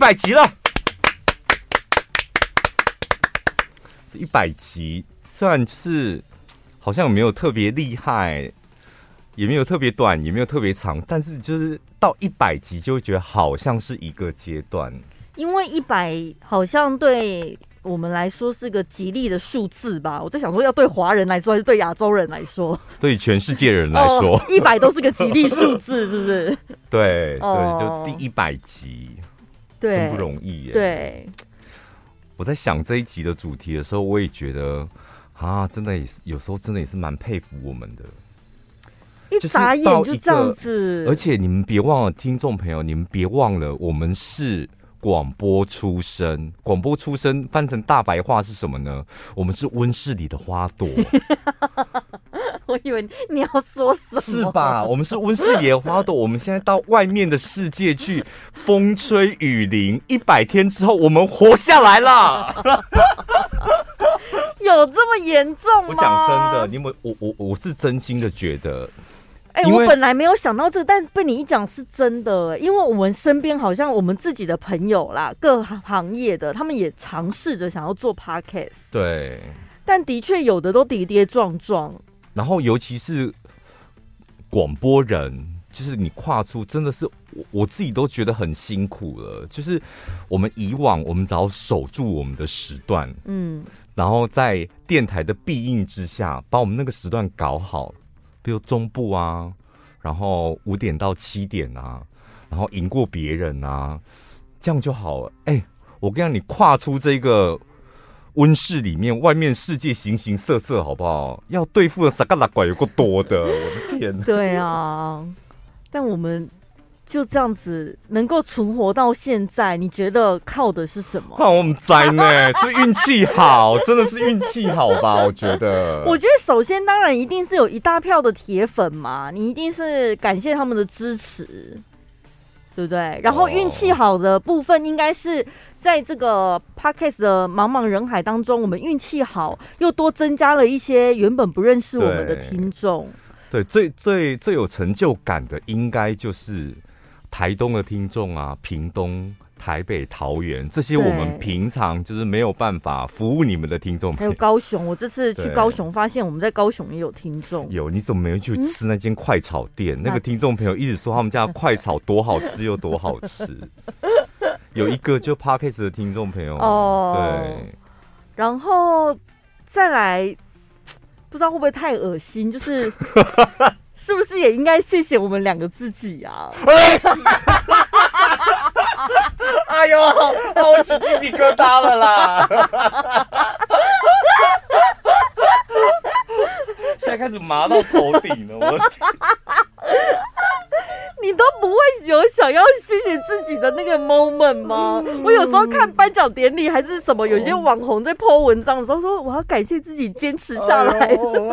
百集了。这一百集虽然是好像没有特别厉害，也没有特别短，也没有特别长，但是就是到一百集就会觉得好像是一个阶段。因为一百好像对我们来说是个吉利的数字吧？我在想说，要对华人来说，还是对亚洲人来说？对全世界人来说，一百都是个吉利数字，是不是？对对，就第一百集，对，真不容易耶。对，我在想这一集的主题的时候，我也觉得啊，真的也是有时候真的也是蛮佩服我们的。一眨眼就这样子，而且你们别忘了，听众朋友，你们别忘了，我们是。广播出身，广播出身翻成大白话是什么呢？我们是温室里的花朵。我以为你要说什么？是吧？我们是温室里的花朵。我们现在到外面的世界去，风吹雨淋，一百天之后，我们活下来了。有这么严重吗？我讲真的，你们，我我我是真心的觉得。哎、欸，我本来没有想到这个，但被你一讲是真的。因为我们身边好像我们自己的朋友啦，各行业的，他们也尝试着想要做 podcast。对，但的确有的都跌跌撞撞。然后，尤其是广播人，就是你跨出，真的是我我自己都觉得很辛苦了。就是我们以往，我们只要守住我们的时段，嗯，然后在电台的庇应之下，把我们那个时段搞好。比如中部啊，然后五点到七点啊，然后赢过别人啊，这样就好了。哎，我跟你讲，你跨出这个温室里面，外面世界形形色色，好不好？要对付的傻嘎拉怪有够多的，我的天！对啊，但我们。就这样子能够存活到现在，你觉得靠的是什么？靠我们灾呢？是运气好，真的是运气好吧？我觉得。我觉得首先当然一定是有一大票的铁粉嘛，你一定是感谢他们的支持，对不对？然后运气好的部分应该是在这个 podcast 的茫茫人海当中，我们运气好，又多增加了一些原本不认识我们的听众。对，最最最有成就感的应该就是。台东的听众啊，屏东、台北、桃园这些，我们平常就是没有办法服务你们的听众。还有高雄，我这次去高雄，发现我们在高雄也有听众。有，你怎么没有去吃那间快炒店？嗯、那个听众朋友一直说他们家快炒多好吃又多好吃。有一个就 Podcast 的听众朋友哦，对，然后再来，不知道会不会太恶心，就是。是不是也应该谢谢我们两个自己啊？哎呦，我起鸡皮疙瘩了啦！现在开始麻到头顶了，我天！都不会有想要谢谢自己的那个 moment 吗？我有时候看颁奖典礼还是什么，有些网红在 po 文章的时候说，我要感谢自己坚持下来。哎呦，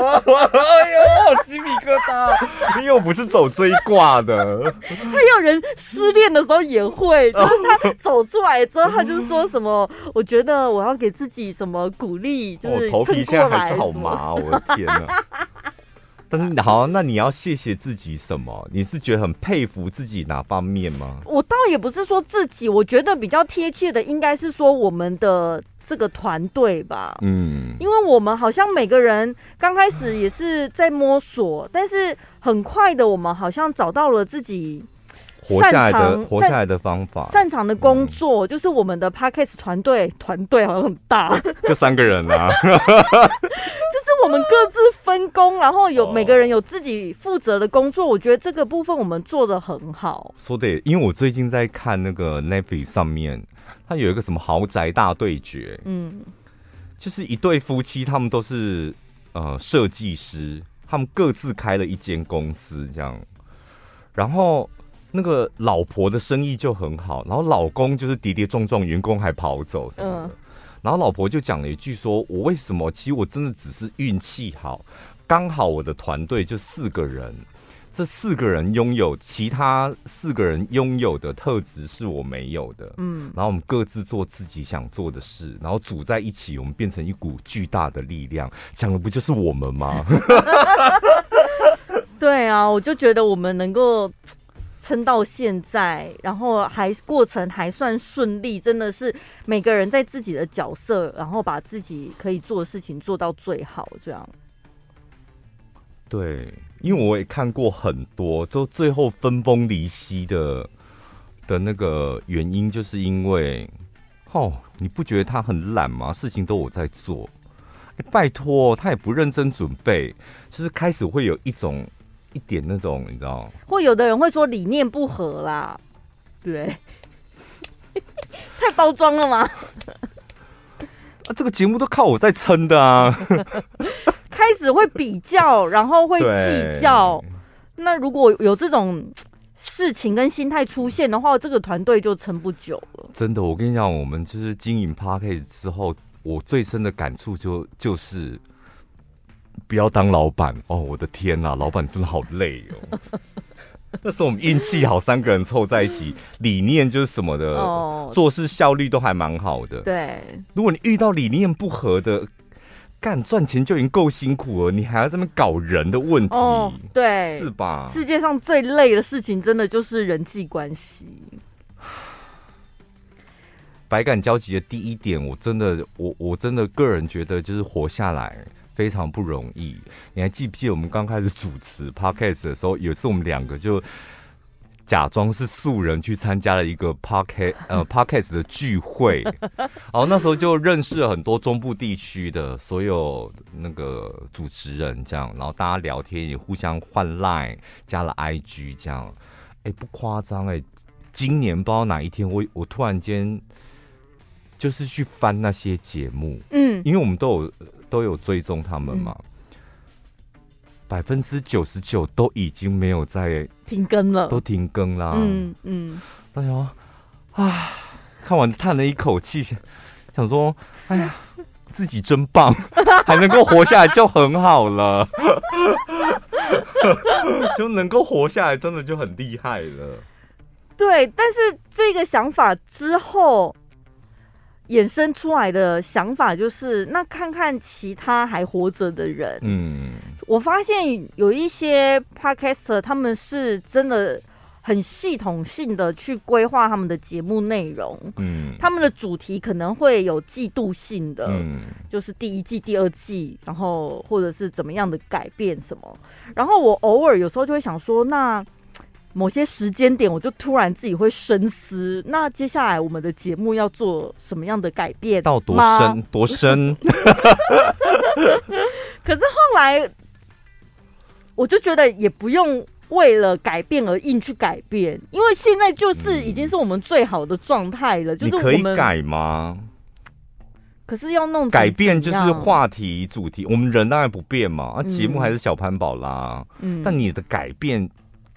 好鸡皮疙瘩！因为我不是走这一挂的。还有人失恋的时候也会，就是他走出来之后，他就说什么？我觉得我要给自己什么鼓励，就是头皮现在还是好麻，我的天哪！好，那你要谢谢自己什么？你是觉得很佩服自己哪方面吗？我倒也不是说自己，我觉得比较贴切的应该是说我们的这个团队吧。嗯，因为我们好像每个人刚开始也是在摸索，但是很快的，我们好像找到了自己。活下来的活下来的方法，擅长的工作、嗯、就是我们的 Podcast 团队，团队好像很大，这三个人啊，就 是我们各自分工，然后有每个人有自己负责的工作，我觉得这个部分我们做的很好。说的，因为我最近在看那个 Netflix 上面，它有一个什么豪宅大对决，嗯，就是一对夫妻，他们都是呃设计师，他们各自开了一间公司，这样，然后。那个老婆的生意就很好，然后老公就是跌跌撞撞，员工还跑走什么的。然后老婆就讲了一句说：“我为什么？其实我真的只是运气好，刚好我的团队就四个人，这四个人拥有其他四个人拥有的特质是我没有的。嗯，然后我们各自做自己想做的事，然后组在一起，我们变成一股巨大的力量。讲的不就是我们吗？对啊，我就觉得我们能够。撑到现在，然后还过程还算顺利，真的是每个人在自己的角色，然后把自己可以做的事情做到最好，这样。对，因为我也看过很多，都最后分崩离析的的那个原因，就是因为，哦，你不觉得他很懒吗？事情都我在做，欸，拜托，他也不认真准备，就是开始会有一种一点那种，你知道，或有的人会说理念不合啦，对，太包装了吗？啊，这个节目都靠我在撑的啊。开始会比较，然后会计较。那如果有这种事情跟心态出现的话，这个团队就撑不久了。真的，我跟你讲，我们就是经营 p a r k a s 之后，我最深的感触就就是不要当老板哦！我的天哪，老板真的好累哦。那时候我们运气好，三个人凑在一起，理念就是什么的，哦、做事效率都还蛮好的。对，如果你遇到理念不合的。干赚钱就已经够辛苦了，你还要这么搞人的问题，哦、对，是吧？世界上最累的事情，真的就是人际关系。百感交集的第一点，我真的，我我真的个人觉得，就是活下来非常不容易。你还记不记得我们刚开始主持 Podcast 的时候，有一次我们两个就。假装是素人去参加了一个 podcast 呃 podcast 的聚会，然后那时候就认识了很多中部地区的所有那个主持人，这样，然后大家聊天也互相换 line，加了 IG，这样，哎，不夸张哎，今年不知道哪一天我我突然间就是去翻那些节目，嗯，因为我们都有都有追踪他们嘛。嗯百分之九十九都已经没有在停更了，都停更啦。嗯嗯，哎呦，啊，看完叹了一口气，想说，哎呀，自己真棒，还能够活下来就很好了，就能够活下来，真的就很厉害了。对，但是这个想法之后衍生出来的想法就是，那看看其他还活着的人，嗯。我发现有一些 podcaster，他们是真的很系统性的去规划他们的节目内容，嗯，他们的主题可能会有季度性的，嗯，就是第一季、第二季，然后或者是怎么样的改变什么。然后我偶尔有时候就会想说，那某些时间点，我就突然自己会深思，那接下来我们的节目要做什么样的改变？到多深？多深？可是后来。我就觉得也不用为了改变而硬去改变，因为现在就是已经是我们最好的状态了。就是我们可以改吗？可是要弄改变就是话题主题，我们人当然不变嘛。啊，节目还是小潘宝拉。嗯，但你的改变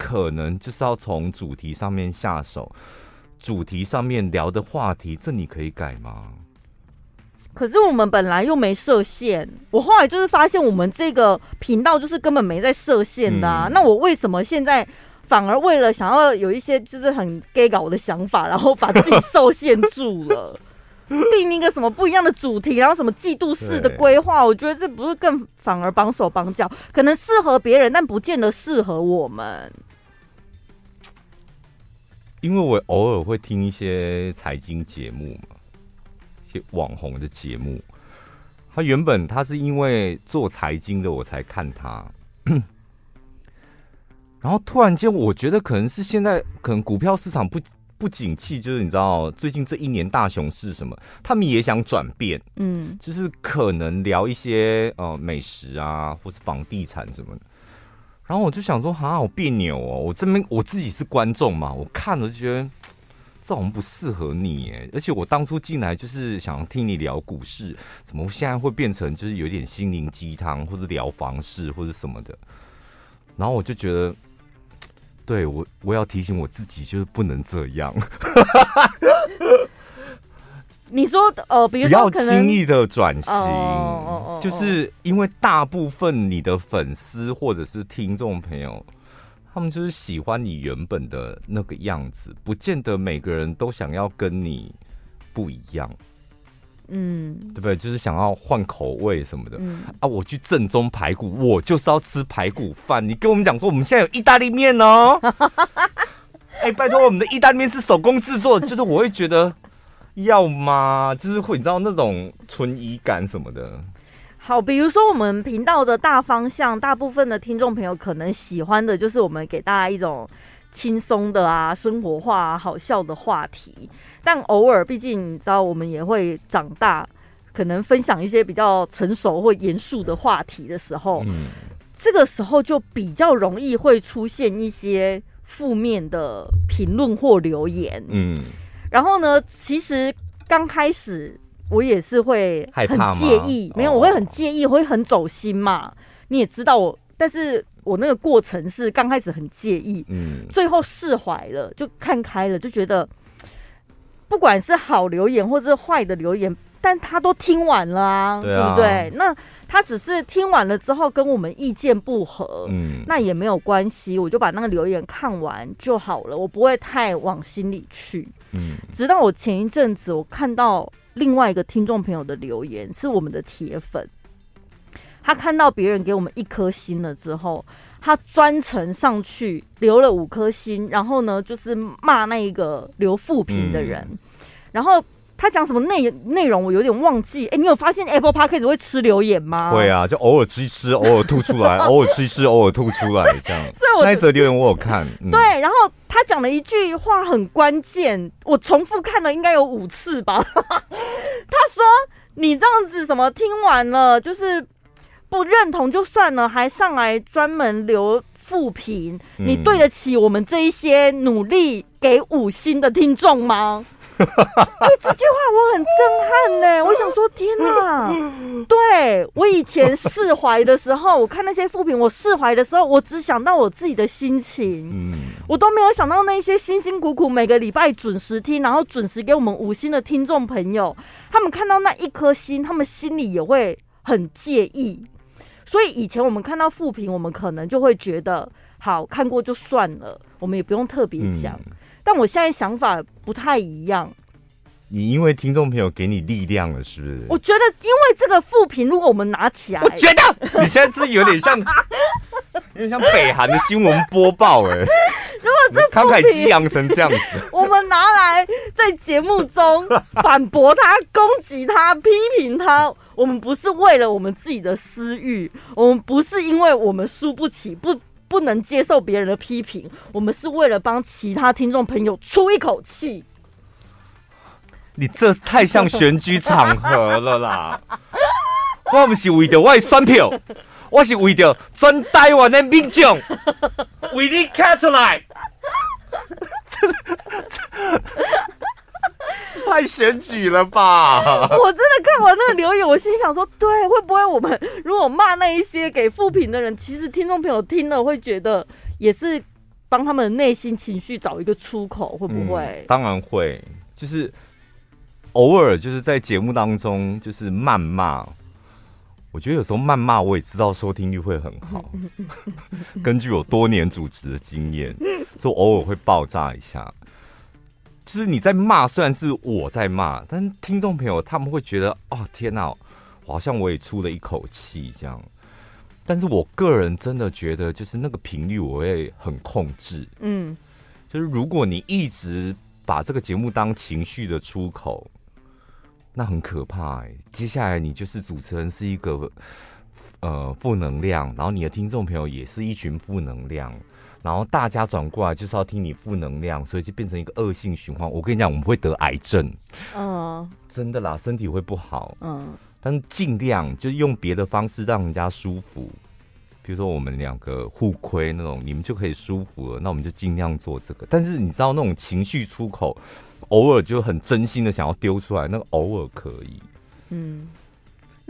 可能就是要从主题上面下手，主题上面聊的话题，这你可以改吗？可是我们本来又没设限，我后来就是发现我们这个频道就是根本没在设限的啊。嗯、那我为什么现在反而为了想要有一些就是很 gay 搞的想法，然后把自己受限住了，定一个什么不一样的主题，然后什么季度式的规划？我觉得这不是更反而绑手绑脚？可能适合别人，但不见得适合我们。因为我偶尔会听一些财经节目嘛。一些网红的节目，他原本他是因为做财经的我才看他，然后突然间我觉得可能是现在可能股票市场不不景气，就是你知道最近这一年大熊市什么，他们也想转变，嗯，就是可能聊一些呃美食啊，或是房地产什么的，然后我就想说，好好别扭哦，我这边我自己是观众嘛，我看了就觉得。这种不适合你哎，而且我当初进来就是想听你聊股市，怎么现在会变成就是有点心灵鸡汤或者聊房事或者什么的？然后我就觉得，对我我要提醒我自己，就是不能这样。你说呃，比如说不要轻易的转型，哦哦哦哦就是因为大部分你的粉丝或者是听众朋友。他们就是喜欢你原本的那个样子，不见得每个人都想要跟你不一样，嗯，对不对？就是想要换口味什么的，嗯、啊，我去正宗排骨，我就是要吃排骨饭。你跟我们讲说，我们现在有意大利面哦，哎、欸，拜托，我们的意大利面是手工制作，就是我会觉得要吗？就是会你知道那种存疑感什么的。好，比如说我们频道的大方向，大部分的听众朋友可能喜欢的就是我们给大家一种轻松的啊、生活化、啊、好笑的话题。但偶尔，毕竟你知道，我们也会长大，可能分享一些比较成熟或严肃的话题的时候，嗯，这个时候就比较容易会出现一些负面的评论或留言，嗯，然后呢，其实刚开始我也是会很介意，没有，我会很介意，会很走心嘛。你也知道我，但是我那个过程是刚开始很介意，嗯，最后释怀了，就看开了，就觉得。不管是好留言或者是坏的留言，但他都听完了啊，对，啊对不对？那他只是听完了之后跟我们意见不合，嗯，那也没有关系，我就把那个留言看完就好了，我不会太往心里去。嗯，直到我前一阵子我看到另外一个听众朋友的留言，是我们的铁粉，他看到别人给我们一颗星了之后。他专程上去留了五颗星，然后呢，就是骂那一个留负评的人。嗯、然后他讲什么内内容，我有点忘记。哎，你有发现 Apple Podcast 会吃留言吗？会啊，就偶尔吃一吃，偶尔吐出来，偶尔吃一吃，偶尔吐出来，这样。所以我那一则留言我有看。嗯、对，然后他讲了一句话很关键，我重复看了应该有五次吧。他说：“你这样子怎么听完了就是？”不认同就算了，还上来专门留负评，你对得起我们这一些努力给五星的听众吗？哎、欸，这句话我很震撼呢。我想说，天哪！对，我以前释怀的时候，我看那些负评，我释怀的时候，我只想到我自己的心情，我都没有想到那些辛辛苦苦每个礼拜准时听，然后准时给我们五星的听众朋友，他们看到那一颗星，他们心里也会很介意。所以以前我们看到负评，我们可能就会觉得好，看过就算了，我们也不用特别讲。嗯、但我现在想法不太一样。你因为听众朋友给你力量了，是不是？我觉得因为这个负评，如果我们拿起来，我觉得你现在是有点像，有点像北韩的新闻播报哎。如果这慷慨激昂成这样子，我们拿来在节目中反驳他、攻击他、批评他。我们不是为了我们自己的私欲，我们不是因为我们输不起，不不能接受别人的批评，我们是为了帮其他听众朋友出一口气。你这太像选举场合了啦！我不是为着我的选票，我是为着全台湾的民众为你站出来。太选举了吧！我真的看完那个留言，我心想说：对，会不会我们如果骂那一些给负评的人，其实听众朋友听了会觉得也是帮他们的内心情绪找一个出口，会不会？嗯，当然会，就是偶尔就是在节目当中就是谩骂，我觉得有时候谩骂我也知道收听率会很好，根据我多年主持的经验，所以偶尔会爆炸一下。就是你在骂，虽然是我在骂，但是听众朋友他们会觉得，哦，天哪，好像我也出了一口气这样。但是我个人真的觉得，就是那个频率我会很控制。嗯，就是如果你一直把这个节目当情绪的出口，那很可怕欸。接下来你就是主持人是一个呃负能量，然后你的听众朋友也是一群负能量。然后大家转过来就是要听你负能量，所以就变成一个恶性循环。我跟你讲，我们会得癌症，嗯，真的啦，身体会不好，嗯。但是尽量就用别的方式让人家舒服，比如说我们两个互亏那种，你们就可以舒服了。那我们就尽量做这个。但是你知道那种情绪出口，偶尔就很真心的想要丢出来，那个偶尔可以，嗯。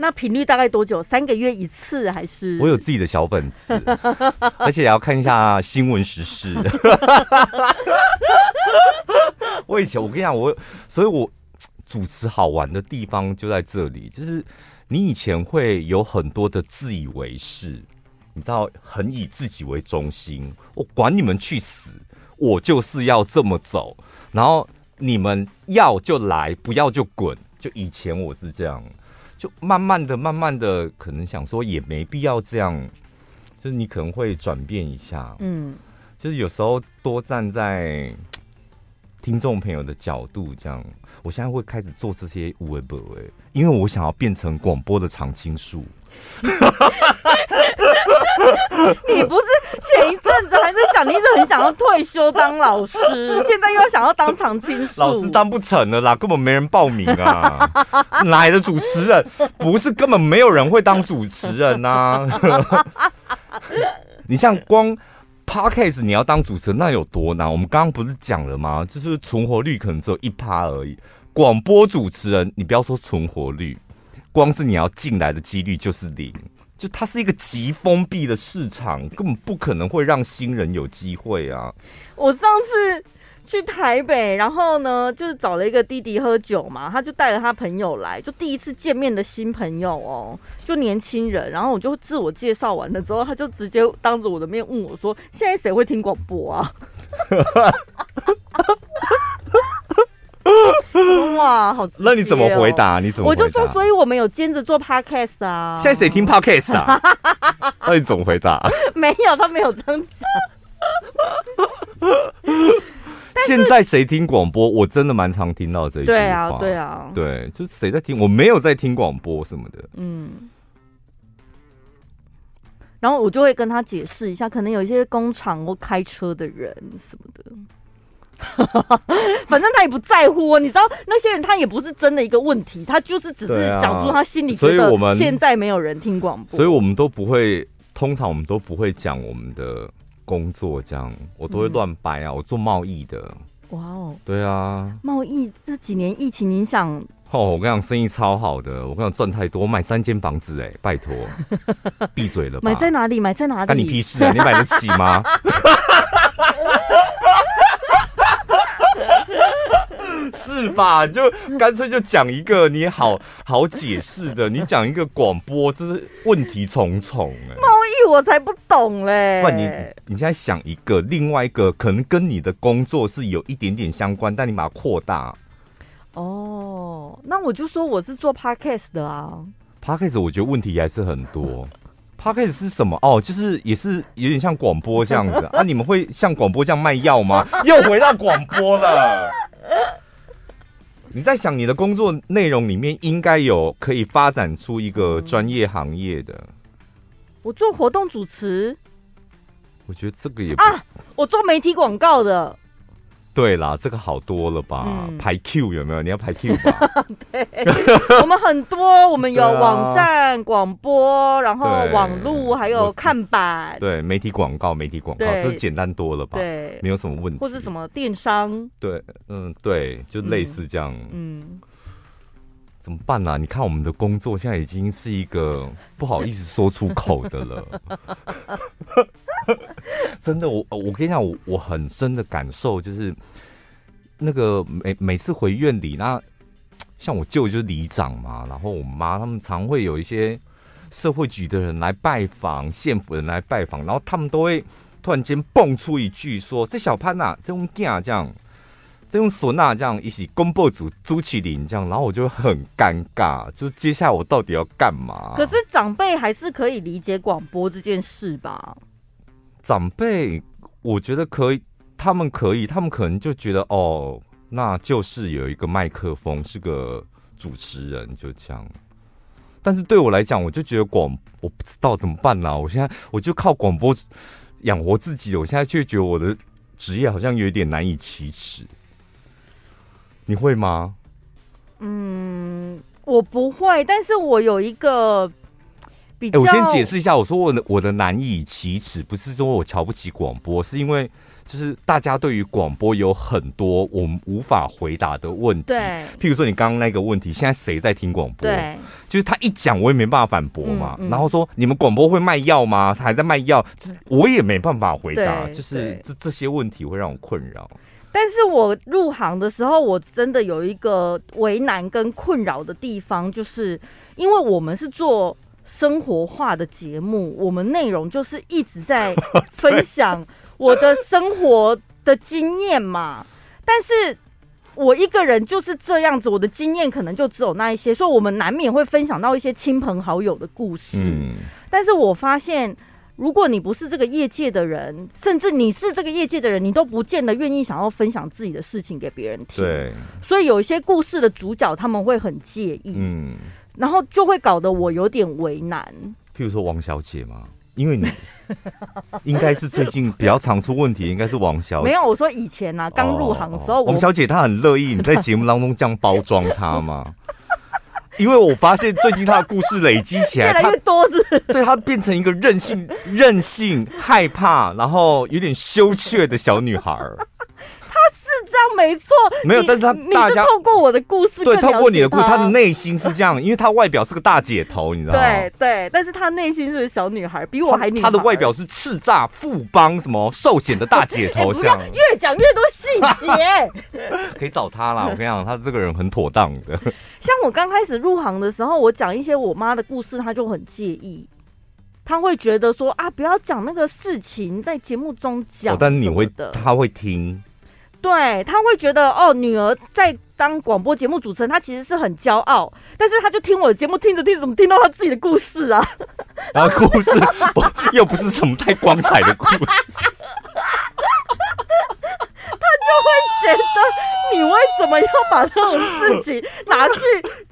那频率大概多久？三个月一次还是？我有自己的小本子，而且也要看一下新闻时事。我以前我跟你讲，我所以，我主持好玩的地方就在这里，就是你以前会有很多的自以为是，你知道，很以自己为中心。我管你们去死，我就是要这么走。然后你们要就来，不要就滚。就以前我是这样。就慢慢的、慢慢的，可能想说也没必要这样，就是你可能会转变一下，嗯，就是有时候多站在听众朋友的角度，这样，我现在会开始做这些微博哎，因为我想要变成广播的常青树。你不是前一阵子还在讲，你一直很想要退休当老师，现在又要想要当常青树，老师当不成了啦，根本没人报名啊！哪来的主持人？不是根本没有人会当主持人呐、啊！你像光 Podcast 你要当主持人，那有多难？我们刚刚不是讲了吗？就是存活率可能只有一趴而已。广播主持人，你不要说存活率，光是你要进来的几率就是零。就它是一个极封闭的市场，根本不可能会让新人有机会啊！我上次去台北，然后呢，就是找了一个弟弟喝酒嘛，他就带了他朋友来，就第一次见面的新朋友哦，就年轻人。然后我就自我介绍完了之后，他就直接当着我的面问我说：“现在谁会听广播啊？” 哇，好、哦！那你怎么回答？你怎么？我就说，所以我们有兼职做 podcast 啊。现在谁听 podcast 啊？那你怎么回答？没有，他没有这样讲。现在谁听广播？我真的蛮常听到这一句话。对啊，对啊，对，就是谁在听？我没有在听广播什么的。嗯。然后我就会跟他解释一下，可能有一些工厂或开车的人什么的。反正他也不在乎哦，你知道那些人他也不是真的一个问题，他就是只是讲出他心里觉得现在没有人听广播，所以我们都不会，通常我们都不会讲我们的工作，这样我都会乱掰啊。我做贸易的，哇哦，对啊，贸易这几年疫情影响，哦，我跟你讲生意超好的，我跟你讲赚太多，我买三间房子哎，拜托，闭嘴了吧，买在哪里？买在哪里？干你屁事啊！你买得起吗？是吧？就干脆就讲一个你好好解释的，你讲一个广播，这是问题重重哎。贸易我才不懂嘞。不然你你现在想一个，另外一个可能跟你的工作是有一点点相关，但你把它扩大。哦，那我就说我是做 podcast 的啊。podcast 我觉得问题还是很多。podcast 是什么？哦，就是也是有点像广播这样子啊。你们会像广播这样卖药吗？又回到广播了。你在想你的工作内容里面应该有可以发展出一个专业行业的。我做活动主持，我觉得这个也不啊，我做媒体广告的。对啦，这个好多了吧？嗯、排 Q 有没有？你要排 Q 吧？对，我们很多，我们有网站、广、啊、播，然后网络，还有看板。对，媒体广告，媒体广告，这简单多了吧？对，没有什么问题。或是什么电商？对，嗯，对，就类似这样。嗯。嗯怎么办呢、啊？你看我们的工作现在已经是一个不好意思说出口的了。真的，我我跟你讲，我我很深的感受就是，那个每每次回院里，那像我舅就是里长嘛，然后我妈他们常会有一些社会局的人来拜访，县府人来拜访，然后他们都会突然间蹦出一句说：“这小潘呐、啊，这种囝这样。”这用唢呐这样一起公布组朱启林这样，然后我就很尴尬，就接下来我到底要干嘛？可是长辈还是可以理解广播这件事吧？长辈我觉得可以，他们可以，他们可能就觉得哦，那就是有一个麦克风，是个主持人，就这样。但是对我来讲，我就觉得广，我不知道怎么办呢、啊？我现在我就靠广播养活自己，我现在却觉得我的职业好像有点难以启齿。你会吗？嗯，我不会，但是我有一个比较。欸、我先解释一下，我说我的我的难以启齿，不是说我瞧不起广播，是因为就是大家对于广播有很多我们无法回答的问题。对，譬如说你刚刚那个问题，现在谁在听广播？对，就是他一讲，我也没办法反驳嘛。嗯嗯、然后说你们广播会卖药吗？他还在卖药，我也没办法回答。就是这这些问题会让我困扰。但是我入行的时候，我真的有一个为难跟困扰的地方，就是因为我们是做生活化的节目，我们内容就是一直在 分享我的生活的经验嘛。但是我一个人就是这样子，我的经验可能就只有那一些，所以我们难免会分享到一些亲朋好友的故事。但是我发现。如果你不是这个业界的人，甚至你是这个业界的人，你都不见得愿意想要分享自己的事情给别人听。对，所以有一些故事的主角他们会很介意，嗯，然后就会搞得我有点为难。譬如说王小姐嘛，因为你 应该是最近比较常出问题，应该是王小姐。没有，我说以前啊，刚入行的时候，哦、王小姐她很乐意你在节目当中这样包装她嘛？因为我发现最近她的故事累积起来 越来越多是，是对他变成一个任性、任性、害怕，然后有点羞怯的小女孩。没错，没有，但是他大家透过我的故事，对，透过你的故事，他的内心是这样，因为他外表是个大姐头，你知道吗？对对，但是他内心是个小女孩，比我还女孩。他的外表是叱咤富邦什么寿险的大姐头，这样。欸、越讲越多细节，可以找他啦。我跟你讲，他这个人很妥当的。像我刚开始入行的时候，我讲一些我妈的故事，他就很介意，他会觉得说啊，不要讲那个事情在节目中讲、哦。但是你会，他会听。对，他会觉得哦，女儿在当广播节目主持人，她其实是很骄傲。但是他就听我的节目，听着听着，怎么听到他自己的故事啊？然后故事不又不是什么太光彩的故事，他就会觉得你为什么要把这种事情拿去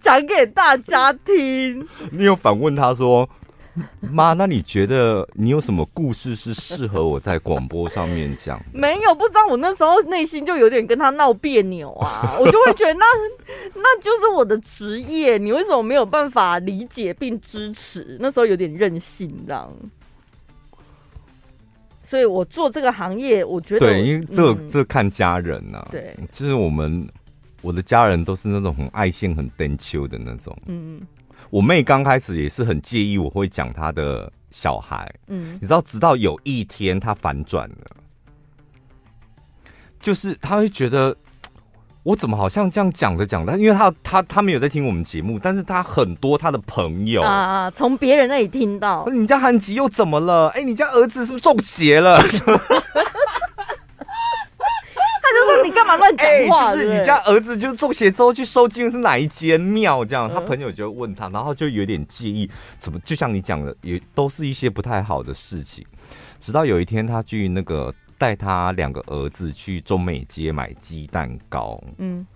讲给大家听？你有反问他说？妈，那你觉得你有什么故事是适合我在广播上面讲？没有，不知道我那时候内心就有点跟他闹别扭啊，我就会觉得那那就是我的职业，你为什么没有办法理解并支持？那时候有点任性这样，所以我做这个行业，我觉得对，因为这、嗯、这看家人呐、啊，对，就是我们我的家人都是那种很爱现、很登秋的那种，嗯。我妹刚开始也是很介意我会讲她的小孩，嗯，你知道，直到有一天她反转了，就是她会觉得我怎么好像这样讲着讲着，因为她她她没有在听我们节目，但是她很多她的朋友。啊，从别人那里听到，你家韩吉又怎么了？哎，你家儿子是不是中邪了？你干嘛乱讲话？就是你家儿子就中邪之后去收金是哪一间庙？这样，他朋友就问他，然后就有点介意，怎么就像你讲的，也都是一些不太好的事情。直到有一天，他去那个带他两个儿子去中美街买鸡蛋糕，嗯，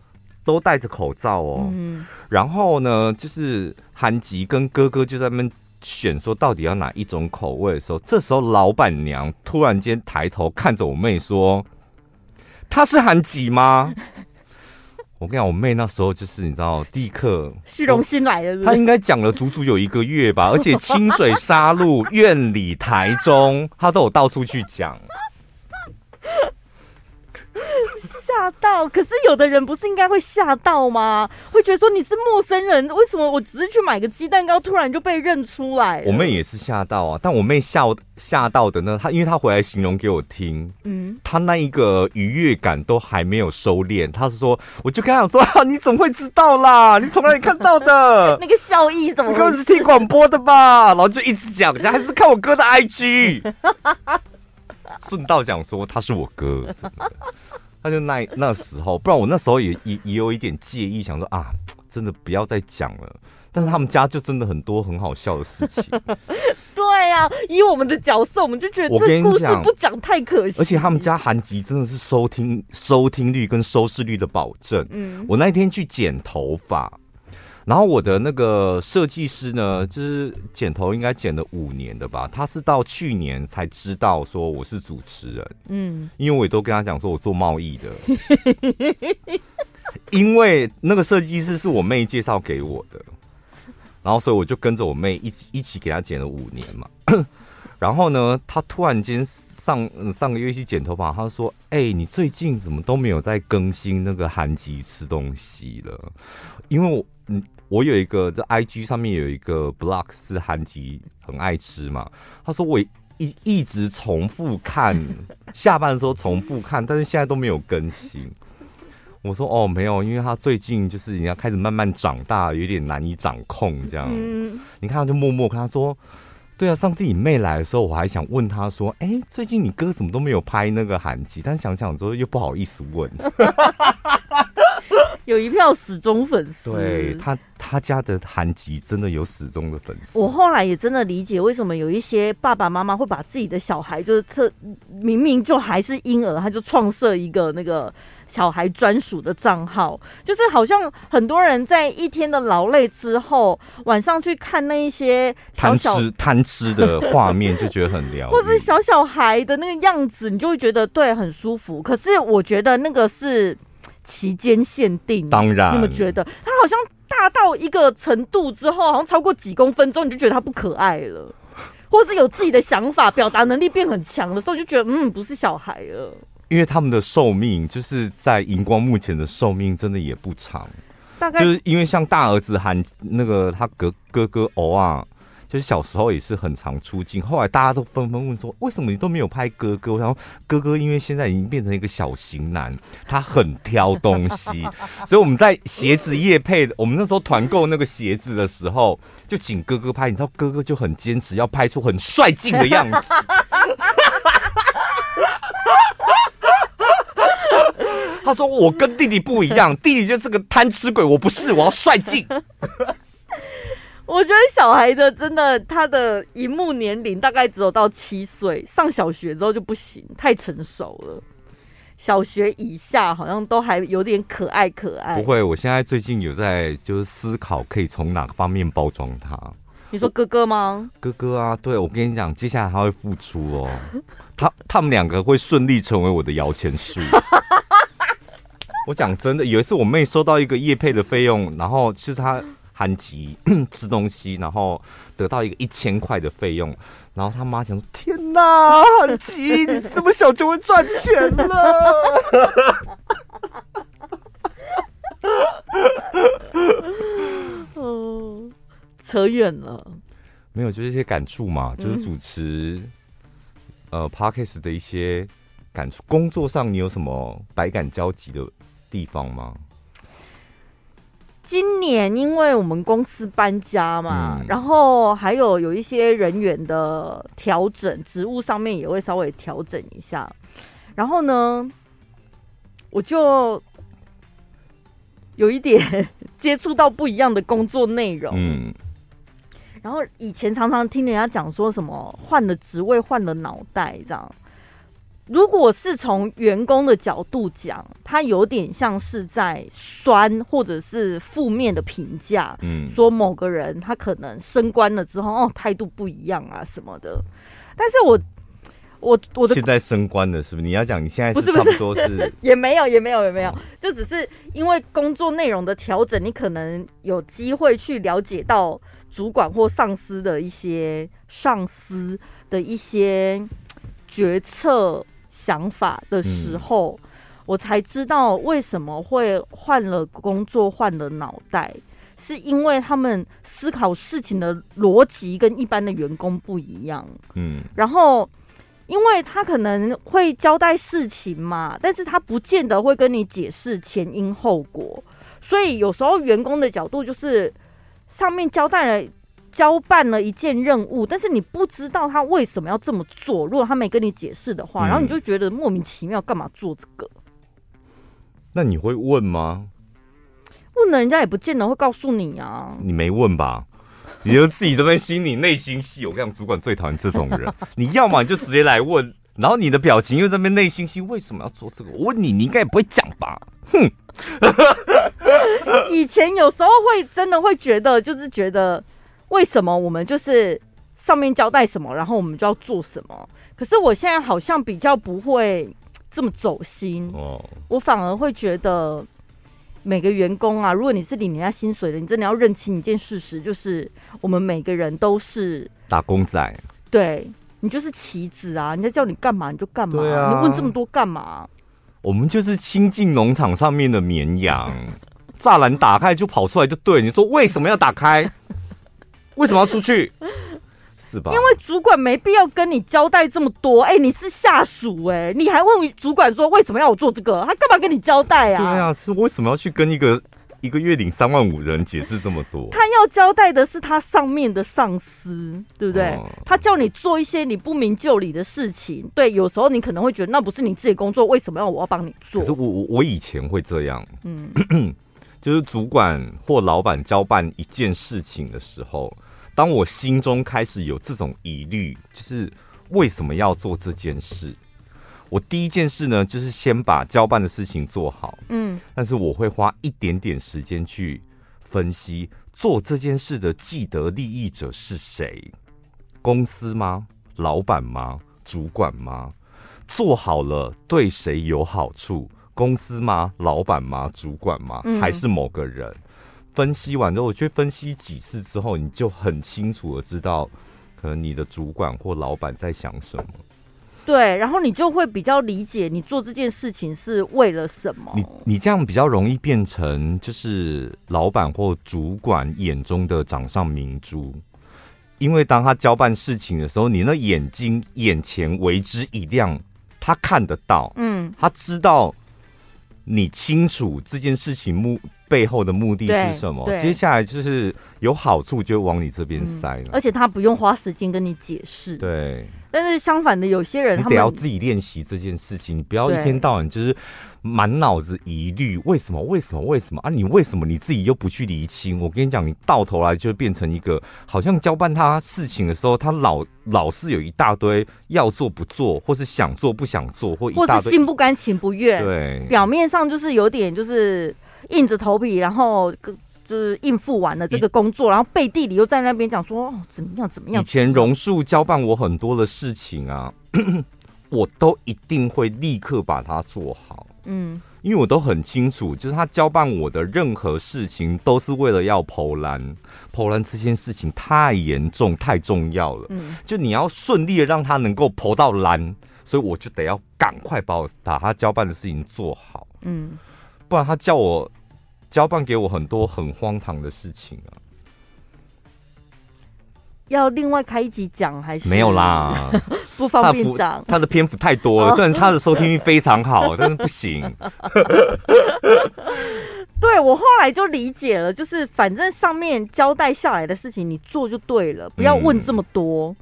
都戴着口罩哦，嗯，然后呢，就是韩吉跟哥哥就在那边选，说到底要哪一种口味的时候，这时候老板娘突然间抬头看着我妹说。他是韩吉吗？我跟你讲，我妹那时候就是你知道，立刻虚荣心来了。她应该讲了足足有一个月吧，而且清水沙鹿、院里、台中，她都有到处去讲。吓到！可是有的人不是应该会吓到吗？会觉得说你是陌生人，为什么我只是去买个鸡蛋糕，突然就被认出来？我妹也是吓到啊！但我妹吓吓到的呢，她因为她回来形容给我听，嗯，她那一个愉悦感都还没有收敛。她是说，我就跟她讲说啊，你怎么会知道啦？你从哪里看到的？那个笑意怎么？你根本是听广播的吧？然后就一直讲，人家还是看我哥的 IG，顺道讲说他是我哥。他就那那时候，不然我那时候也也也有一点介意，想说啊，真的不要再讲了。但是他们家就真的很多很好笑的事情。对呀、啊，以我们的角色，我们就觉得这故事不讲太可惜。而且他们家韩吉真的是收听收听率跟收视率的保证。嗯，我那天去剪头发。然后我的那个设计师呢，就是剪头应该剪了五年的吧，他是到去年才知道说我是主持人，嗯，因为我也都跟他讲说我做贸易的，因为那个设计师是我妹介绍给我的，然后所以我就跟着我妹一起一起给他剪了五年嘛，然后呢，他突然间上上个月去剪头发，他说：“哎、欸，你最近怎么都没有在更新那个韩吉吃东西了？因为我嗯。”我有一个在 IG 上面有一个 blog 是韩吉很爱吃嘛，他说我一一直重复看，下班的时候重复看，但是现在都没有更新。我说哦没有，因为他最近就是人家开始慢慢长大，有点难以掌控这样。你看他就默默跟他说，对啊，上次你妹来的时候，我还想问他说，哎，最近你哥怎么都没有拍那个韩吉？但想想之后又不好意思问。有一票死忠粉丝。对他，他家的韩籍真的有死忠的粉丝。我后来也真的理解为什么有一些爸爸妈妈会把自己的小孩，就是特明明就还是婴儿，他就创设一个那个。小孩专属的账号，就是好像很多人在一天的劳累之后，晚上去看那一些贪吃贪吃的画面，就觉得很疗愈，或者小小孩的那个样子，你就会觉得对很舒服。可是我觉得那个是期间限定，当然，你们觉得他好像大到一个程度之后，好像超过几公分之后，你就觉得他不可爱了，或者有自己的想法，表达能力变很强的时候，就觉得嗯，不是小孩了。因为他们的寿命就是在荧光幕前的寿命真的也不长，大概就是因为像大儿子喊那个他哥哥哥偶啊，就是小时候也是很常出镜，后来大家都纷纷问说，为什么你都没有拍哥哥？我想说哥哥因为现在已经变成一个小型男，他很挑东西，所以我们在鞋子业配，我们那时候团购那个鞋子的时候，就请哥哥拍，你知道哥哥就很坚持要拍出很帅劲的样子。他说：“我跟弟弟不一样，弟弟就是个贪吃鬼，我不是，我要帅气。”我觉得小孩的真的，他的荧幕年龄大概只有到七岁，上小学之后就不行，太成熟了。小学以下好像都还有点可爱可爱。不会，我现在最近有在就是思考，可以从哪个方面包装他。你说哥哥吗？哥哥啊，对，我跟你讲，接下来他会复出哦，他他们两个会顺利成为我的摇钱树。我讲真的，有一次我妹收到一个叶配的费用，然后是她韩吉 吃东西，然后得到一个一千块的费用，然后他妈讲说：“天哪，韩吉，你这么小就会赚钱了。”哦，扯远了，没有，就是一些感触嘛，就是主持、嗯、呃 Podcast 的一些感触。工作上你有什么百感交集的地方吗？今年因为我们公司搬家嘛，嗯、然后还有有一些人员的调整，职务上面也会稍微调整一下。然后呢，我就有一点接触到不一样的工作内容。嗯，然后以前常常听人家讲说什么换了职位换了脑袋这样。如果是从员工的角度讲，他有点像是在酸或者是负面的评价，嗯，说某个人他可能升官了之后，哦，态度不一样啊什么的。但是我我我的现在升官了，是不是？你要讲你现在是差不多是，不是，不是 也没有也没有也没有，就只是因为工作内容的调整，你可能有机会去了解到主管或上司的一些上司的一些决策。想法的时候，嗯、我才知道为什么会换了工作，换了脑袋，是因为他们思考事情的逻辑跟一般的员工不一样。嗯，然后因为他可能会交代事情嘛，但是他不见得会跟你解释前因后果，所以有时候员工的角度就是上面交代了。交办了一件任务，但是你不知道他为什么要这么做。如果他没跟你解释的话，嗯、然后你就觉得莫名其妙，干嘛做这个？那你会问吗？问了人家也不见得会告诉你啊。你没问吧？你就自己这边心里内心戏。我跟你讲，主管最讨厌这种人。你要么你就直接来问，然后你的表情又在那边内心戏，为什么要做这个？我问你，你应该也不会讲吧？哼！以前有时候会真的会觉得，就是觉得。为什么我们就是上面交代什么，然后我们就要做什么？可是我现在好像比较不会这么走心哦，我反而会觉得每个员工啊，如果你是领人家薪水的，你真的要认清一件事实，就是我们每个人都是打工仔，对，你就是棋子啊，人家叫你干嘛你就干嘛，啊、你问这么多干嘛？我们就是亲近农场上面的绵羊，栅栏打开就跑出来就对，你说为什么要打开？为什么要出去？是吧？因为主管没必要跟你交代这么多。哎、欸，你是下属，哎，你还问主管说为什么要我做这个？他干嘛跟你交代啊？对啊，是为什么要去跟一个一个月领三万五人解释这么多？他要交代的是他上面的上司，对不对？哦、他叫你做一些你不明就里的事情。对，有时候你可能会觉得那不是你自己工作，为什么要我要帮你做？可是我我我以前会这样，嗯。就是主管或老板交办一件事情的时候，当我心中开始有这种疑虑，就是为什么要做这件事？我第一件事呢，就是先把交办的事情做好。嗯，但是我会花一点点时间去分析，做这件事的既得利益者是谁？公司吗？老板吗？主管吗？做好了对谁有好处？公司吗？老板吗？主管吗？还是某个人？嗯、分析完之后，我去分析几次之后，你就很清楚的知道，可能你的主管或老板在想什么。对，然后你就会比较理解你做这件事情是为了什么。你你这样比较容易变成就是老板或主管眼中的掌上明珠。因为当他交办事情的时候，你那眼睛眼前为之一亮，他看得到，嗯，他知道你清楚这件事情目背后的目的是什么，接下来就是有好处就往你这边塞了，而且他不用花时间跟你解释，对。但是相反的，有些人他们得要自己练习这件事情，不要一天到晚就是满脑子疑虑，为什么？为什么？为什么啊？你为什么你自己又不去厘清？我跟你讲，你到头来就变成一个好像交办他事情的时候，他老老是有一大堆要做不做，或是想做不想做，或或是心不甘情不愿。对，表面上就是有点就是硬着头皮，然后就是应付完了这个工作，然后背地里又在那边讲说哦，怎么样怎么样。以前榕树交办我很多的事情啊，我都一定会立刻把它做好。嗯，因为我都很清楚，就是他交办我的任何事情都是为了要投篮，投篮这件事情太严重太重要了。嗯，就你要顺利的让他能够投到篮，所以我就得要赶快把我把他交办的事情做好。嗯，不然他叫我。交办给我很多很荒唐的事情啊，要另外开一集讲还是没有啦？不方便讲，他的篇幅太多了。虽然他的收听率非常好，但是不行。对，我后来就理解了，就是反正上面交代下来的事情，你做就对了，不要问这么多。嗯、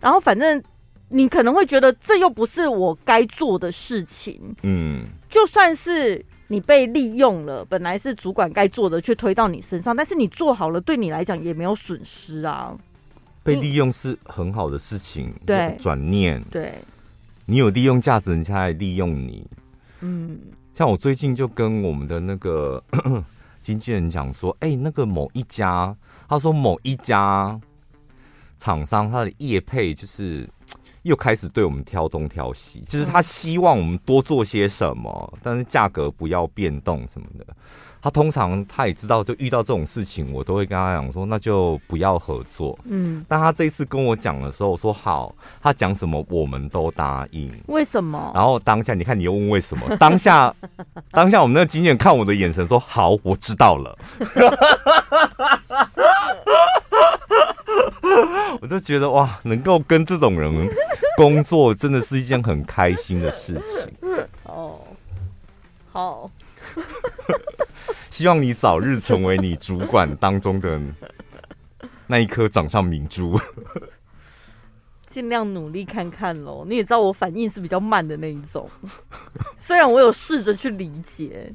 然后反正你可能会觉得这又不是我该做的事情。嗯，就算是。你被利用了，本来是主管该做的，却推到你身上。但是你做好了，对你来讲也没有损失啊。被利用是很好的事情，对，转念，对，你有利用价值，人家来利用你。嗯，像我最近就跟我们的那个 经纪人讲说，哎、欸，那个某一家，他说某一家厂商他的业配就是。又开始对我们挑东挑西，就是他希望我们多做些什么，但是价格不要变动什么的。他通常他也知道，就遇到这种事情，我都会跟他讲说，那就不要合作。嗯，但他这一次跟我讲的时候，我说好，他讲什么我们都答应。为什么？然后当下你看，你又问为什么？当下当下我们那个经纪人看我的眼神说好，我知道了。我就觉得哇，能够跟这种人工作，真的是一件很开心的事情。哦，好，希望你早日成为你主管当中的那一颗掌上明珠。尽量努力看看喽。你也知道我反应是比较慢的那一种，虽然我有试着去理解。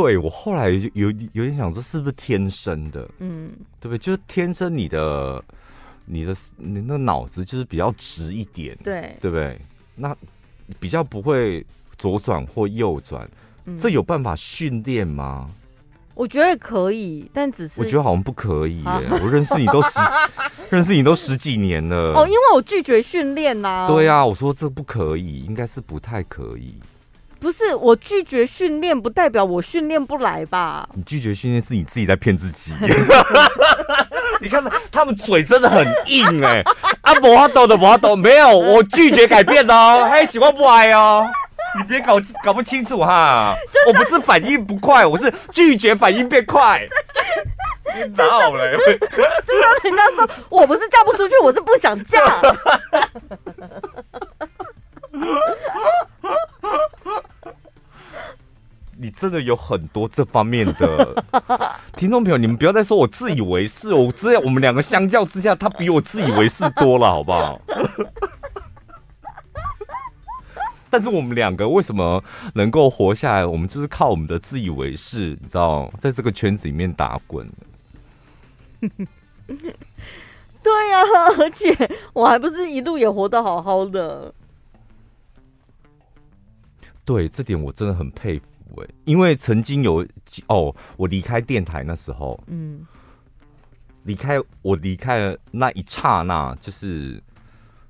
对，我后来有有有点想说，是不是天生的？嗯，对不对？就是天生你的你的你那脑子就是比较直一点，对，对不对？那比较不会左转或右转，嗯，这有办法训练吗？我觉得可以，但只是我觉得好像不可以我认识你都十认识你都十几年了哦，因为我拒绝训练呐。对啊，我说这不可以，应该是不太可以。不是我拒绝训练，不代表我训练不来吧？你拒绝训练是你自己在骗自己。你看他，他们嘴真的很硬哎、欸！啊，不阿斗的不阿斗，没有，我拒绝改变哦，还喜欢不爱哦。你别搞搞不清楚哈，我不是反应不快，我是拒绝反应变快。你闹了，就像人家说，我不是嫁不出去，我是不想嫁。你真的有很多这方面的听众朋友，你们不要再说我自以为是，我这样我们两个相较之下，他比我自以为是多了，好不好？但是我们两个为什么能够活下来？我们就是靠我们的自以为是，你知道，在这个圈子里面打滚。对呀、啊，而且我还不是一路也活得好好的。对，这点我真的很佩服哎，因为曾经有哦，我离开电台那时候，嗯，离开我离开了那一刹那，就是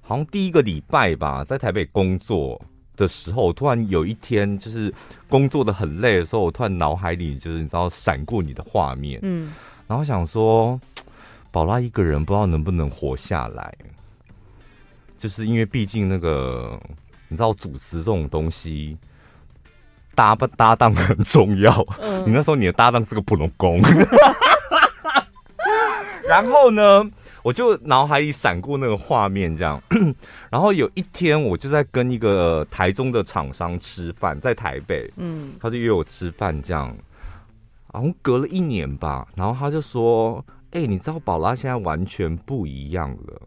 好像第一个礼拜吧，在台北工作的时候，突然有一天就是工作的很累的时候，我突然脑海里就是你知道闪过你的画面，嗯，然后想说。宝拉一个人不知道能不能活下来，就是因为毕竟那个你知道主持这种东西搭不搭档很重要。嗯、你那时候你的搭档是个普龙工，然后呢，我就脑海里闪过那个画面，这样。然后有一天，我就在跟一个台中的厂商吃饭，在台北，嗯，他就约我吃饭，这样。然后隔了一年吧，然后他就说。哎、欸，你知道宝拉现在完全不一样了，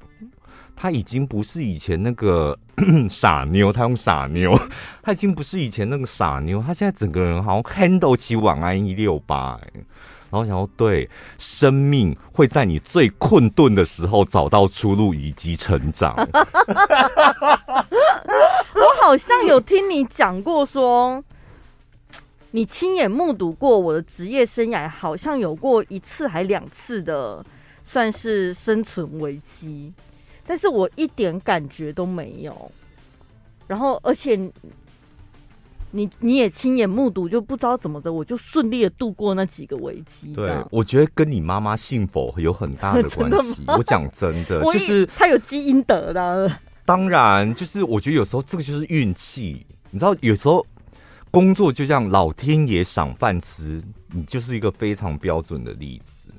她已经不是以前那个 傻妞，他用傻妞，他已经不是以前那个傻妞，他现在整个人好像 handle 起晚安一六八，哎，然后我想说，对，生命会在你最困顿的时候找到出路以及成长。我好像有听你讲过说。你亲眼目睹过我的职业生涯，好像有过一次还两次的，算是生存危机，但是我一点感觉都没有。然后，而且你你也亲眼目睹，就不知道怎么的，我就顺利的度过那几个危机。对，我觉得跟你妈妈信佛有很大的 关系。我讲真的，就是她有基因得的。当然，就是我觉得有时候这个就是运气，你知道，有时候。工作就像老天爷赏饭吃，你就是一个非常标准的例子。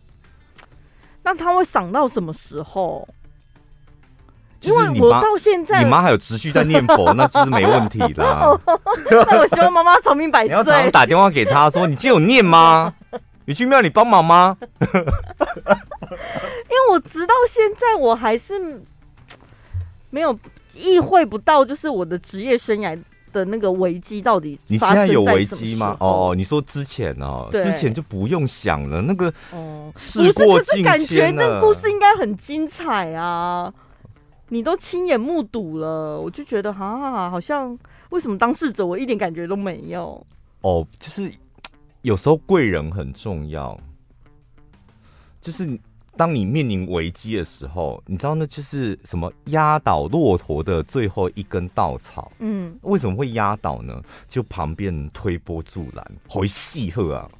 那他会赏到什么时候？因为我到现在，你妈还有持续在念佛，那就是没问题啦。那我希望妈妈长命百岁。你要常常打电话给她说：“你今天有念吗？你去庙里帮忙吗？” 因为我直到现在，我还是没有意会不到，就是我的职业生涯。的那个危机到底？你现在有危机吗？哦，你说之前哦，之前就不用想了。那个哦，事过境迁，感觉那个故事应该很精彩啊！你都亲眼目睹了，我就觉得哈，好像为什么当事者我一点感觉都没有？哦，就是有时候贵人很重要，就是。当你面临危机的时候，你知道那就是什么压倒骆驼的最后一根稻草。嗯，为什么会压倒呢？就旁边推波助澜，回戏鹤啊，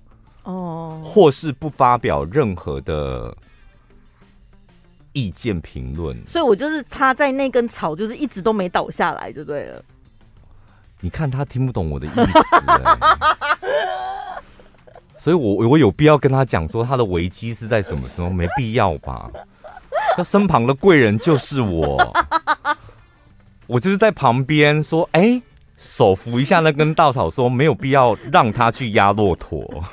哦，或是不发表任何的意见评论。所以我就是插在那根草，就是一直都没倒下来，就对了。你看他听不懂我的意思、欸。所以我，我我有必要跟他讲说他的危机是在什么时候？没必要吧？他身旁的贵人就是我，我就是在旁边说，哎、欸，手扶一下那根稻草，说没有必要让他去压骆驼。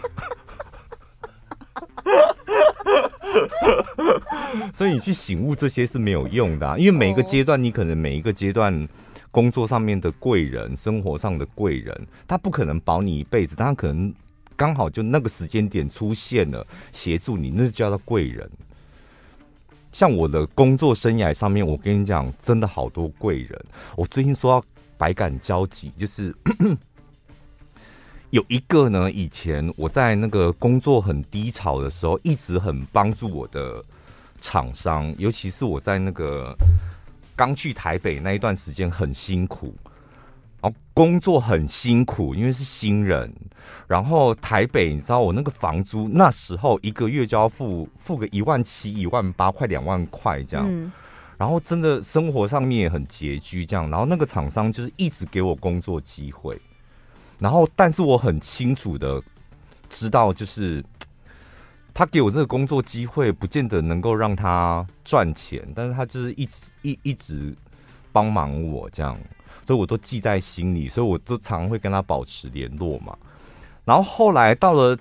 所以你去醒悟这些是没有用的、啊，因为每一个阶段，你可能每一个阶段工作上面的贵人，生活上的贵人，他不可能保你一辈子，他可能。刚好就那个时间点出现了，协助你，那就叫做贵人。像我的工作生涯上面，我跟你讲，真的好多贵人。我最近说要百感交集，就是 有一个呢，以前我在那个工作很低潮的时候，一直很帮助我的厂商，尤其是我在那个刚去台北那一段时间很辛苦。然后工作很辛苦，因为是新人。然后台北，你知道我那个房租那时候一个月就要付付个一万七、一万八，快两万块这样。嗯、然后真的生活上面也很拮据，这样。然后那个厂商就是一直给我工作机会。然后，但是我很清楚的知道，就是他给我这个工作机会，不见得能够让他赚钱，但是他就是一直一一直帮忙我这样。所以我都记在心里，所以我都常会跟他保持联络嘛。然后后来到了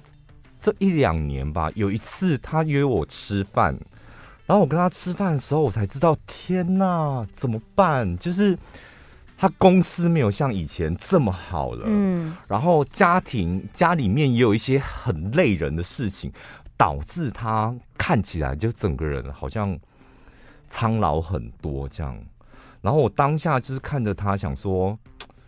这一两年吧，有一次他约我吃饭，然后我跟他吃饭的时候，我才知道，天哪，怎么办？就是他公司没有像以前这么好了，嗯，然后家庭家里面也有一些很累人的事情，导致他看起来就整个人好像苍老很多这样。然后我当下就是看着他，想说，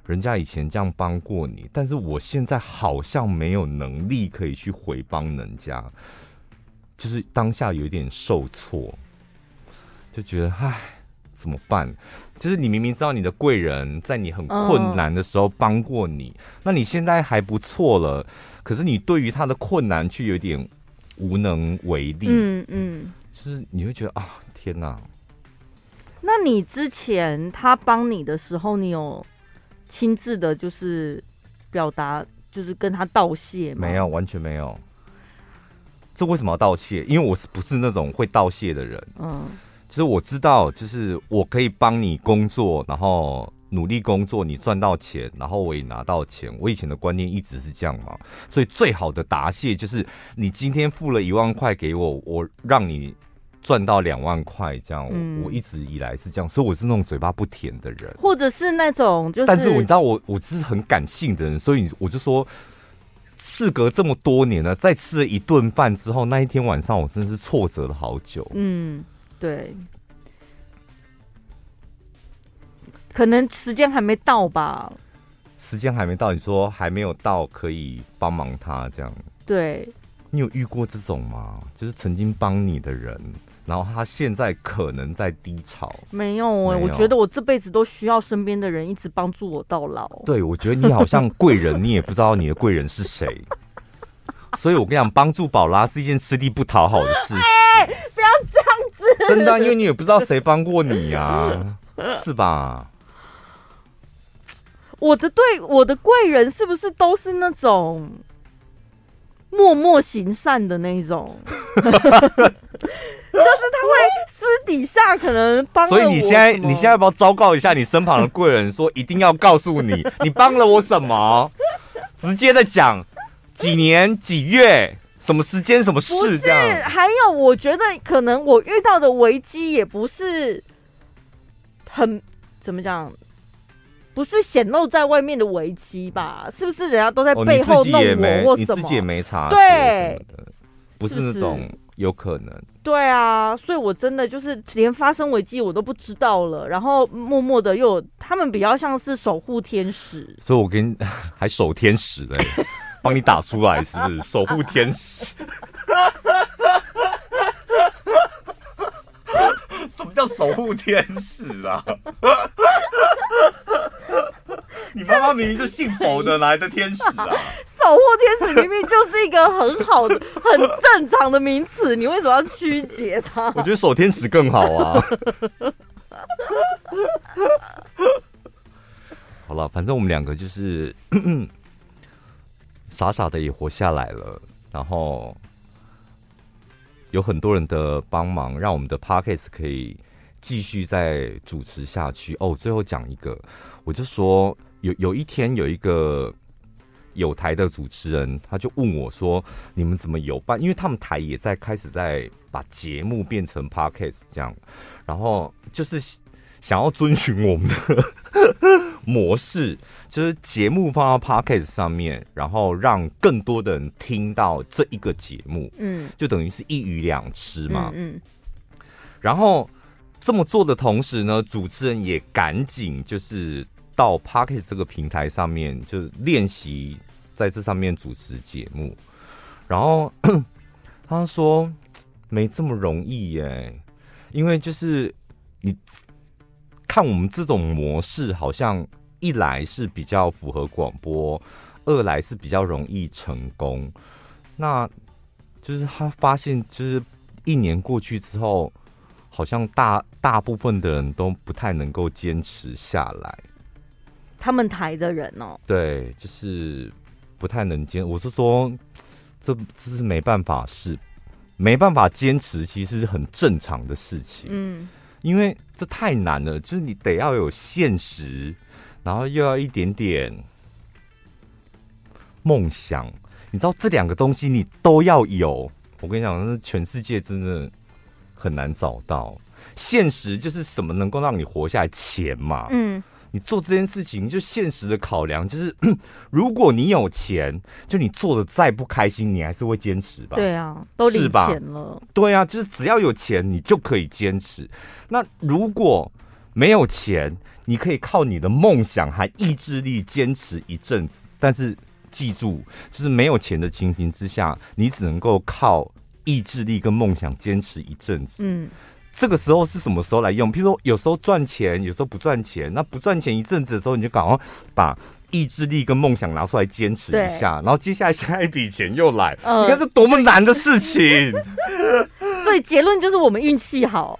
人家以前这样帮过你，但是我现在好像没有能力可以去回帮人家，就是当下有一点受挫，就觉得唉。怎么办？就是你明明知道你的贵人在你很困难的时候帮过你，嗯，那你现在还不错了，可是你对于他的困难却有点无能为力。嗯嗯，就是你会觉得啊，天哪！那你之前他帮你的时候，你有亲自的，就是表达，就是跟他道谢吗？没有，完全没有。这为什么要道谢？因为我是不是那种会道谢的人？嗯。其实我知道，就是我可以帮你工作，然后努力工作，你赚到钱，然后我也拿到钱。我以前的观念一直是这样嘛，所以最好的答谢就是你今天付了一万块给我，我让你赚到两万块，这样。嗯，我一直以来是这样，所以我是那种嘴巴不甜的人，或者是那种就是，但是我知道我我是很感性的人，所以我就说，事隔这么多年了，在吃了一顿饭之后，那一天晚上我真是挫折了好久。嗯。对，可能时间还没到吧。时间还没到，你说还没有到，可以帮忙他这样。对，你有遇过这种吗？就是曾经帮你的人，然后他现在可能在低潮。没有哎、欸，我觉得我这辈子都需要身边的人一直帮助我到老。对，我觉得你好像贵人，你也不知道你的贵人是谁。所以我跟你讲，帮助宝拉是一件吃力不讨好的事情。真的，因为你也不知道谁帮过你啊，是吧？我的对，我的贵人是不是都是那种默默行善的那种？就是他会私底下可能帮。所以你现在，你现在要不要昭告一下你身旁的贵人，说一定要告诉你，你帮了我什么？直接的讲。几年几月什么时间什么事这样？是，还有我觉得可能我遇到的危机也不是很怎么讲，不是显露在外面的危机吧？是不是人家都在背后弄我或什么？你自己也没察觉，对，不是那种有可能。对啊，所以我真的就是连发生危机我都不知道了，然后默默的又他们比较像是守护天使，所以我跟 还守天使嘞。帮你打出来是不是？守护天使？什么叫守护天使啊？你妈妈明明就姓佛的，哪来的天使啊？守护天使明明就是一个很好的、很正常的名词，你为什么要曲解它？我觉得守天使更好啊。好了，反正我们两个就是。傻傻的也活下来了，然后有很多人的帮忙，让我们的 Podcast 可以继续再主持下去。哦，最后讲一个，我就说有有一天有一个有台的主持人，他就问我说：“你们怎么有办？因为他们台也在开始在把节目变成 Podcast 这样，然后就是。”想要遵循我们的 模式，就是节目放到 Podcast 上面，然后让更多的人听到这一个节目，嗯，就等于是一鱼两吃嘛，嗯，嗯。然后这么做的同时呢，主持人也赶紧就是到 Podcast 这个平台上面，就是练习在这上面主持节目。然后 他说没这么容易耶，因为就是你。看我们这种模式，好像一来是比较符合广播，二来是比较容易成功。那就是他发现，就是一年过去之后，好像大大部分的人都不太能够坚持下来。他们台的人哦，对，就是不太能坚。我是说，这这是没办法，是没办法坚持，其实是很正常的事情。嗯。因为这太难了，就是你得要有现实，然后又要一点点梦想。你知道这两个东西你都要有。我跟你讲，那全世界真的很难找到。现实就是什么能够让你活下来？钱嘛，嗯，你做这件事情就现实的考量，就是 如果你有钱，就你做的再不开心，你还是会坚持吧？对啊，都领钱了。对啊，就是只要有钱，你就可以坚持。那如果没有钱，你可以靠你的梦想和意志力坚持一阵子，但是记住，就是没有钱的情形之下，你只能够靠意志力跟梦想坚持一阵子。嗯。这个时候是什么时候来用？譬如说，有时候赚钱，有时候不赚钱。那不赚钱一阵子的时候，你就赶快把意志力跟梦想拿出来坚持一下。然后接下来下一笔钱又来，呃、你看这多么难的事情。所以结论就是我们运气好。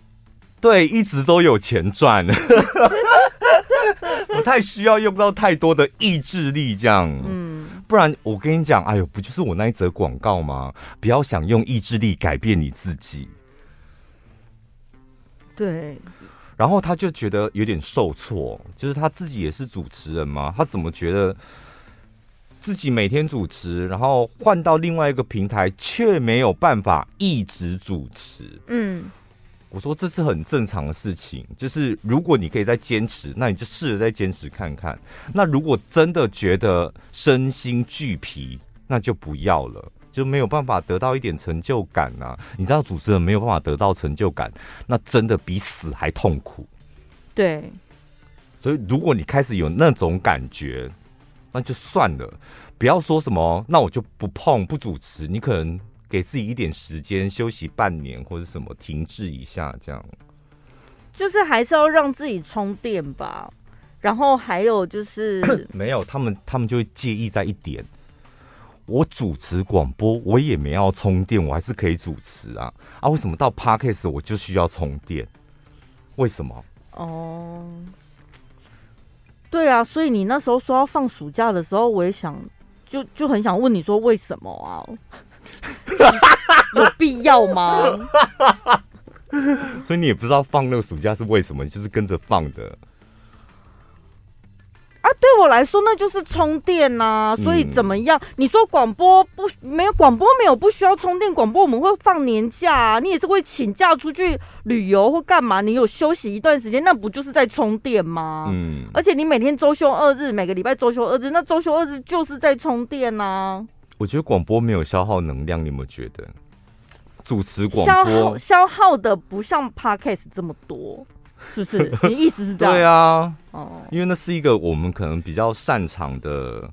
对，一直都有钱赚，不太需要用到太多的意志力这样。嗯，不然我跟你讲，哎呦，不就是我那一则广告吗？不要想用意志力改变你自己。对，然后他就觉得有点受挫，就是他自己也是主持人嘛，他怎么觉得自己每天主持，然后换到另外一个平台却没有办法一直主持？嗯，我说这是很正常的事情，就是如果你可以再坚持，那你就试着再坚持看看。那如果真的觉得身心俱疲，那就不要了。就没有办法得到一点成就感呐、啊？你知道主持人没有办法得到成就感，那真的比死还痛苦。对，所以如果你开始有那种感觉，那就算了，不要说什么，那我就不碰不主持。你可能给自己一点时间休息半年或者什么停滞一下，这样。就是还是要让自己充电吧。然后还有就是，没有他们，他们就会介意在一点。我主持广播，我也没要充电，我还是可以主持啊啊！为什么到 Podcast 我就需要充电？为什么？哦，对啊，所以你那时候说要放暑假的时候，我也想，就就很想问你说为什么啊？有必要吗？所以你也不知道放那个暑假是为什么，就是跟着放的。啊，对我来说那就是充电呐、啊，所以怎么样？嗯、你说广播不没有广播没有不需要充电，广播我们会放年假、啊，你也是会请假出去旅游或干嘛？你有休息一段时间，那不就是在充电吗？嗯，而且你每天周休二日，每个礼拜周休二日，那周休二日就是在充电呐、啊。我觉得广播没有消耗能量，你有没有觉得？主持广播消耗消耗的不像 Podcast 这么多。是不是？你意思是这样？对啊，哦，因为那是一个我们可能比较擅长的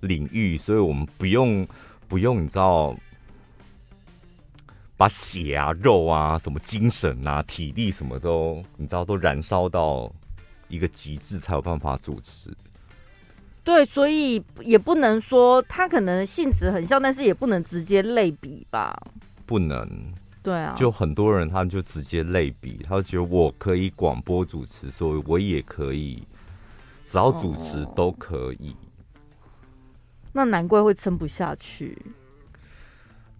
领域，所以我们不用不用，你知道，把血啊、肉啊、什么精神啊、体力什么都，你知道，都燃烧到一个极致，才有办法主持。对，所以也不能说他可能性质很像，但是也不能直接类比吧？不能。对啊，就很多人，他们就直接类比，他就觉得我可以广播主持，所以我也可以，只要主持都可以。哦，那难怪会撑不下去。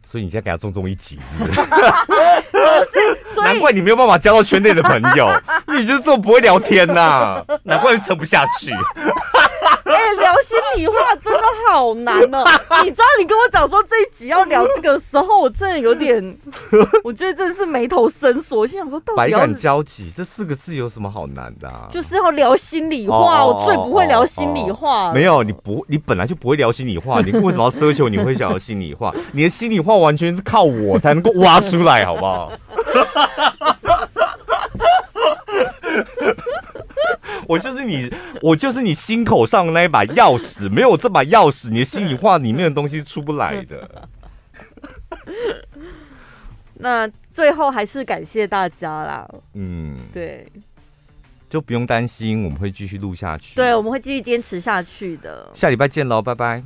所以你现在给他重重一击，是不是？不是，难怪你没有办法交到圈内的朋友，你就是这么不会聊天呐，啊，难怪你撑不下去。聊心里话真的好难哦！你知道，你跟我讲说这一集要聊这个时候，我真的有点，我觉得真的是眉头深锁。我心想说，到底百感交集这四个字有什么好难的？啊？就是要聊心里话，我最不会聊心里话。没有，你不，你本来就不会聊心里话，你为什么要奢求你会想要心里话？你的心里话完全是靠我才能够挖出来，好不好？我就是你，我就是你心口上的那一把钥匙，没有这把钥匙，你的心里话里面的东西出不来的。那最后还是感谢大家啦。嗯，对，就不用担心，我们会继续录下去。对，我们会继续坚持下去的。下礼拜见喽，拜拜。